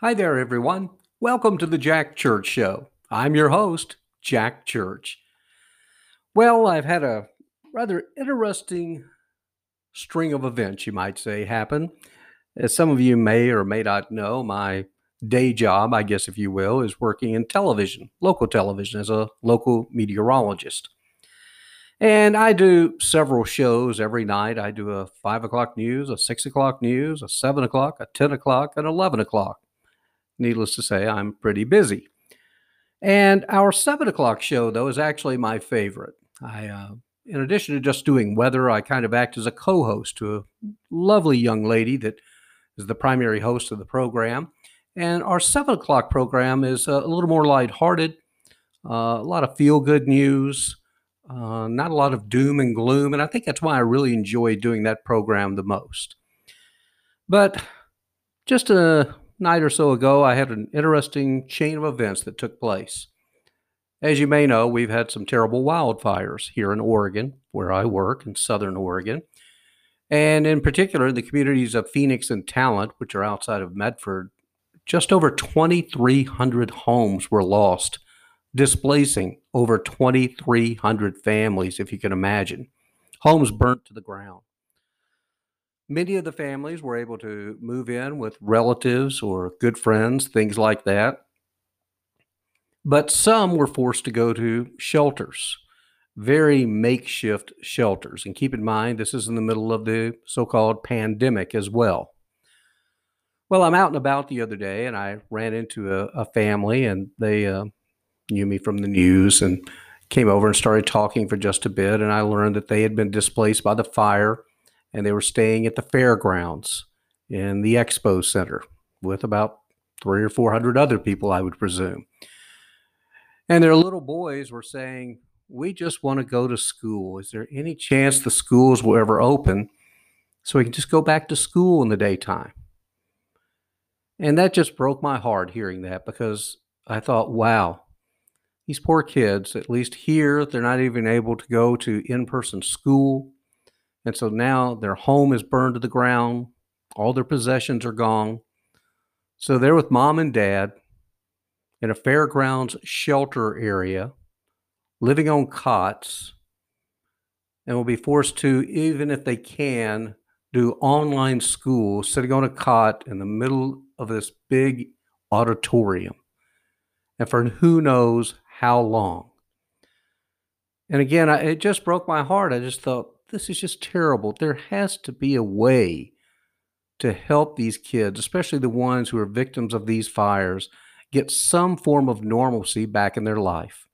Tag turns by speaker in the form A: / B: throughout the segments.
A: Hi there, everyone. Welcome to the Jack Church Show. I'm your host, Jack Church. Well, I've had a rather interesting string of events, you might say, happen. As some of you may or may not know, my day job, I guess, if you will, is working in television, local television, as a local meteorologist. And I do several shows every night. I do a five o'clock news, a six o'clock news, a seven o'clock, a 10 o'clock, and 11 o'clock. Needless to say, I'm pretty busy. And our seven o'clock show, though, is actually my favorite. I, uh, in addition to just doing weather, I kind of act as a co host to a lovely young lady that is the primary host of the program. And our seven o'clock program is a little more lighthearted, uh, a lot of feel good news, uh, not a lot of doom and gloom. And I think that's why I really enjoy doing that program the most. But just a night or so ago, I had an interesting chain of events that took place. As you may know, we've had some terrible wildfires here in Oregon, where I work in southern Oregon. And in particular, the communities of Phoenix and Talent, which are outside of Medford, just over 2,300 homes were lost, displacing over 2,300 families, if you can imagine. Homes burnt to the ground. Many of the families were able to move in with relatives or good friends, things like that. But some were forced to go to shelters, very makeshift shelters. And keep in mind, this is in the middle of the so called pandemic as well. Well, I'm out and about the other day and I ran into a, a family and they uh, knew me from the news and came over and started talking for just a bit. And I learned that they had been displaced by the fire and they were staying at the fairgrounds in the expo center with about three or four hundred other people, I would presume. And their little boys were saying, We just want to go to school. Is there any chance the schools will ever open so we can just go back to school in the daytime? And that just broke my heart hearing that because I thought, wow, these poor kids, at least here, they're not even able to go to in person school. And so now their home is burned to the ground, all their possessions are gone. So they're with mom and dad in a fairgrounds shelter area, living on cots, and will be forced to, even if they can, do online school sitting on a cot in the middle of this big auditorium. And for who knows how long. And again, I, it just broke my heart. I just thought, this is just terrible. There has to be a way to help these kids, especially the ones who are victims of these fires, get some form of normalcy back in their life.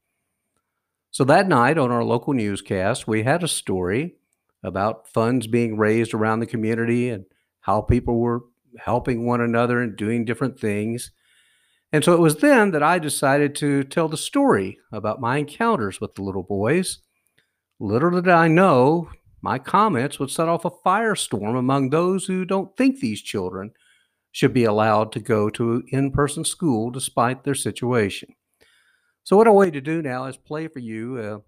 A: So that night on our local newscast, we had a story about funds being raised around the community and how people were helping one another and doing different things. And so it was then that I decided to tell the story about my encounters with the little boys. Little did I know my comments would set off a firestorm among those who don't think these children should be allowed to go to in person school despite their situation. So, what I want you to do now is play for you uh,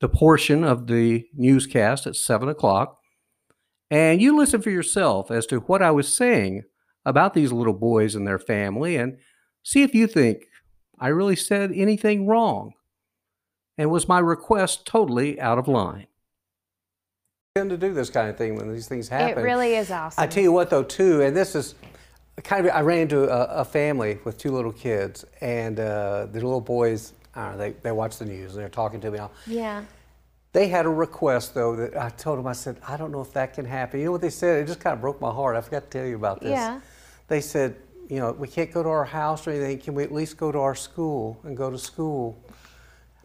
A: the portion of the newscast at 7 o'clock, and you listen for yourself as to what I was saying about these little boys and their family, and see if you think I really said anything wrong. And was my request totally out of line? Tend to do this kind of thing when these things happen.
B: It really is awesome.
A: I tell you what, though, too, and this is kind of. I ran into a, a family with two little kids, and uh, the little boys. I know, they they watch the news and they're talking to me now.
B: Yeah.
A: They had a request though that I told them. I said, I don't know if that can happen. You know what they said? It just kind of broke my heart. I forgot to tell you about this.
B: Yeah.
A: They said, you know, we can't go to our house or anything. Can we at least go to our school and go to school?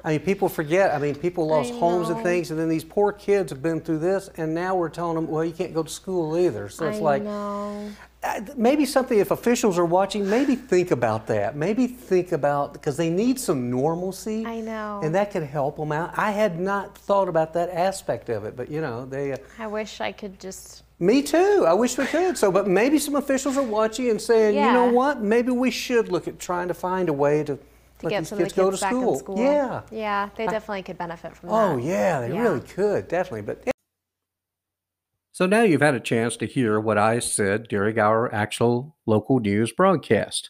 A: I mean, people forget. I mean, people lost homes and things, and then these poor kids have been through this, and now we're telling them, well, you can't go to school either. So it's
B: I
A: like,
B: know.
A: uh, maybe something, if officials are watching, maybe think about that. Maybe think about, because they need some normalcy.
B: I know.
A: And that could help them out. I had not thought about that aspect of it, but you know, they. Uh,
B: I wish I could just.
A: me too. I wish we could. So, but maybe some officials are watching and saying, you know what? Maybe we should look at trying to find a way to,
B: To
A: let
B: get
A: these
B: some
A: kids
B: of the
A: go
B: kids
A: to
B: back
A: school.
B: in school.
A: Yeah.
B: Yeah, they definitely could benefit from oh, that.
A: Oh, yeah, they
B: Yeah.
A: really could, definitely. But so now you've had a chance to hear what I said during our actual local news broadcast.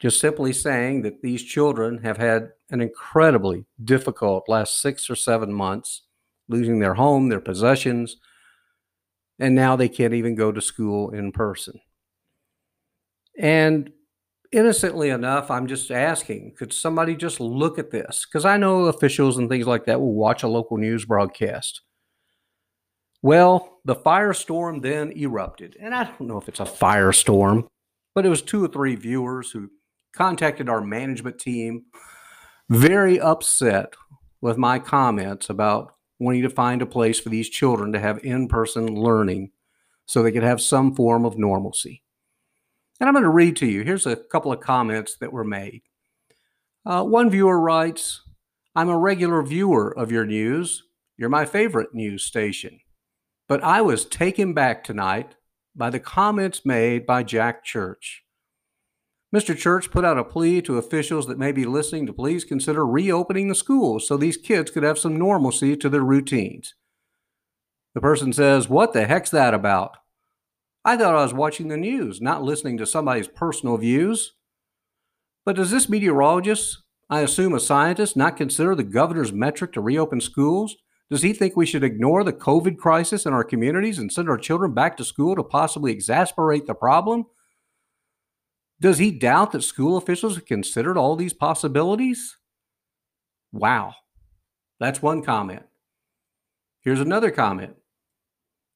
A: just simply saying that these children have had an incredibly difficult last six or seven months, losing their home, their possessions, and now they can't even go to school in person. And innocently enough, I'm just asking, could somebody just look at this? Because I know officials and things like that will watch a local news broadcast. Well, the firestorm then erupted. And I don't know if it's a firestorm, but it was two or three viewers who contacted our management team, very upset with my comments about wanting to find a place for these children to have in person learning so they could have some form of normalcy. And I'm going to read to you. Here's a couple of comments that were made. Uh, one viewer writes, I'm a regular viewer of your news. You're my favorite news station. But I was taken back tonight by the comments made by Jack Church. Mr. Church put out a plea to officials that may be listening to please consider reopening the schools so these kids could have some normalcy to their routines. The person says, What the heck's that about? I thought I was watching the news, not listening to somebody's personal views. But does this meteorologist, I assume a scientist, not consider the governor's metric to reopen schools? Does he think we should ignore the COVID crisis in our communities and send our children back to school to possibly exasperate the problem? Does he doubt that school officials have considered all these possibilities? Wow. That's one comment. Here's another comment.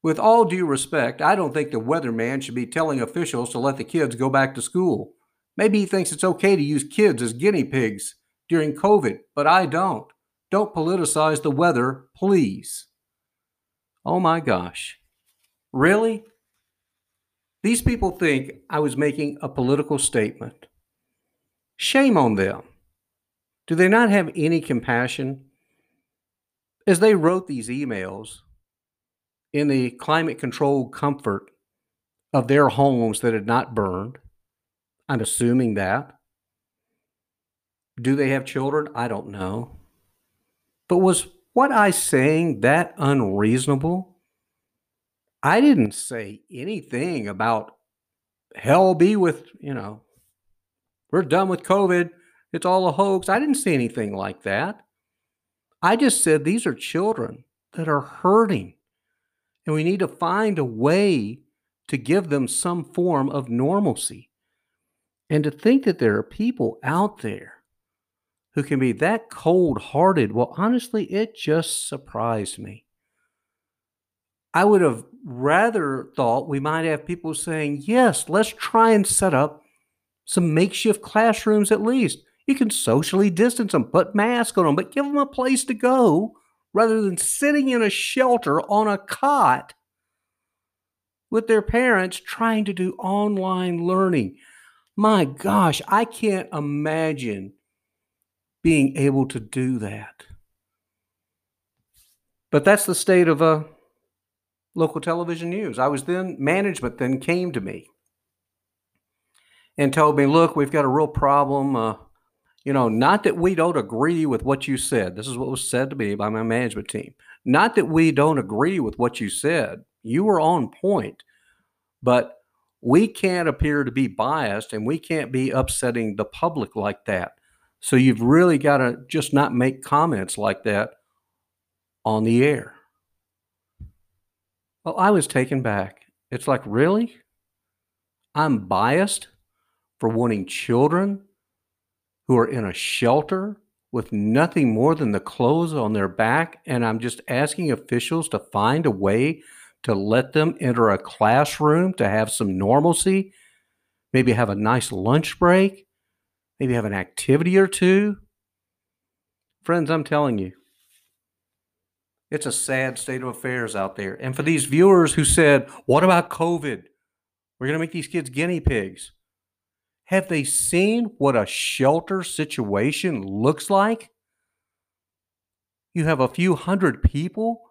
A: With all due respect, I don't think the weatherman should be telling officials to let the kids go back to school. Maybe he thinks it's okay to use kids as guinea pigs during COVID, but I don't. Don't politicize the weather, please. Oh my gosh. Really? These people think I was making a political statement. Shame on them. Do they not have any compassion? As they wrote these emails, in the climate controlled comfort of their homes that had not burned. I'm assuming that. Do they have children? I don't know. But was what I saying that unreasonable? I didn't say anything about hell be with, you know, we're done with COVID. It's all a hoax. I didn't say anything like that. I just said these are children that are hurting. And we need to find a way to give them some form of normalcy. And to think that there are people out there who can be that cold hearted, well, honestly, it just surprised me. I would have rather thought we might have people saying, yes, let's try and set up some makeshift classrooms at least. You can socially distance them, put masks on them, but give them a place to go rather than sitting in a shelter on a cot with their parents trying to do online learning. My gosh, I can't imagine being able to do that. But that's the state of uh, local television news. I was then, management then came to me and told me, look, we've got a real problem. Uh, you know, not that we don't agree with what you said. This is what was said to me by my management team. Not that we don't agree with what you said. You were on point, but we can't appear to be biased and we can't be upsetting the public like that. So you've really got to just not make comments like that on the air. Well, I was taken back. It's like, really? I'm biased for wanting children who are in a shelter with nothing more than the clothes on their back. And I'm just asking officials to find a way to let them enter a classroom to have some normalcy, maybe have a nice lunch break, maybe have an activity or two. Friends, I'm telling you, it's a sad state of affairs out there. And for these viewers who said, What about COVID? We're going to make these kids guinea pigs. Have they seen what a shelter situation looks like? You have a few hundred people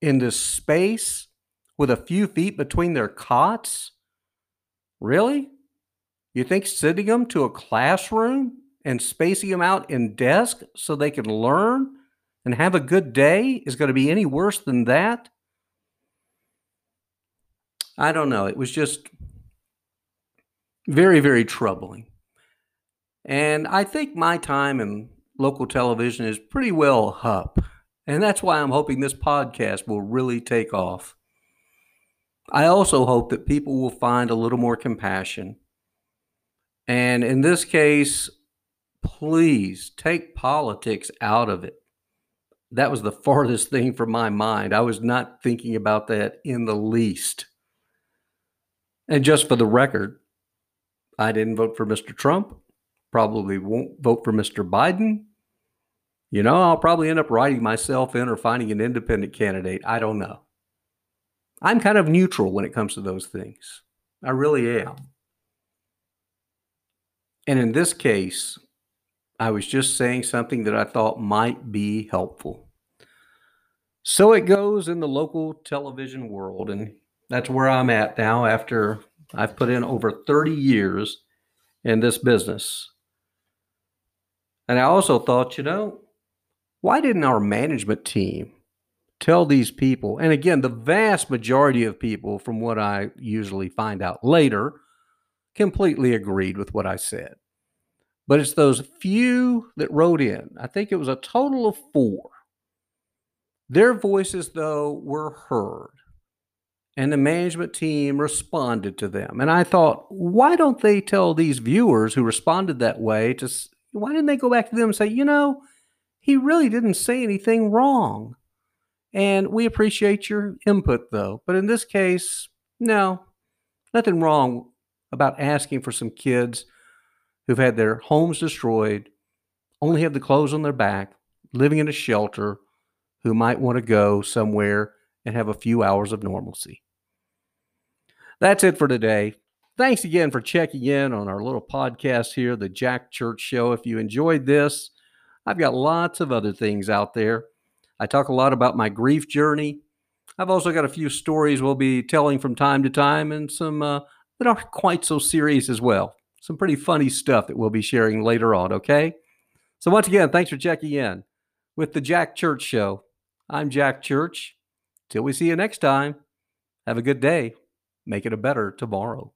A: in this space with a few feet between their cots? Really? You think sending them to a classroom and spacing them out in desks so they can learn and have a good day is going to be any worse than that? I don't know. It was just very, very troubling. And I think my time in local television is pretty well up. And that's why I'm hoping this podcast will really take off. I also hope that people will find a little more compassion. And in this case, please take politics out of it. That was the farthest thing from my mind. I was not thinking about that in the least. And just for the record, I didn't vote for Mr. Trump, probably won't vote for Mr. Biden. You know, I'll probably end up writing myself in or finding an independent candidate. I don't know. I'm kind of neutral when it comes to those things. I really am. And in this case, I was just saying something that I thought might be helpful. So it goes in the local television world, and that's where I'm at now after I've put in over 30 years in this business. And I also thought, you know, why didn't our management team tell these people? And again, the vast majority of people, from what I usually find out later, completely agreed with what I said. But it's those few that wrote in. I think it was a total of four. Their voices, though, were heard. And the management team responded to them. And I thought, why don't they tell these viewers who responded that way to, why didn't they go back to them and say, you know, he really didn't say anything wrong? And we appreciate your input, though. But in this case, no, nothing wrong about asking for some kids who've had their homes destroyed, only have the clothes on their back, living in a shelter, who might want to go somewhere and have a few hours of normalcy. That's it for today. Thanks again for checking in on our little podcast here, the Jack Church Show. If you enjoyed this, I've got lots of other things out there. I talk a lot about my grief journey. I've also got a few stories we'll be telling from time to time and some uh, that aren't quite so serious as well some pretty funny stuff that we'll be sharing later on, okay? So, once again, thanks for checking in with the Jack Church Show. I'm Jack Church. Till we see you next time, have a good day. Make it a better tomorrow.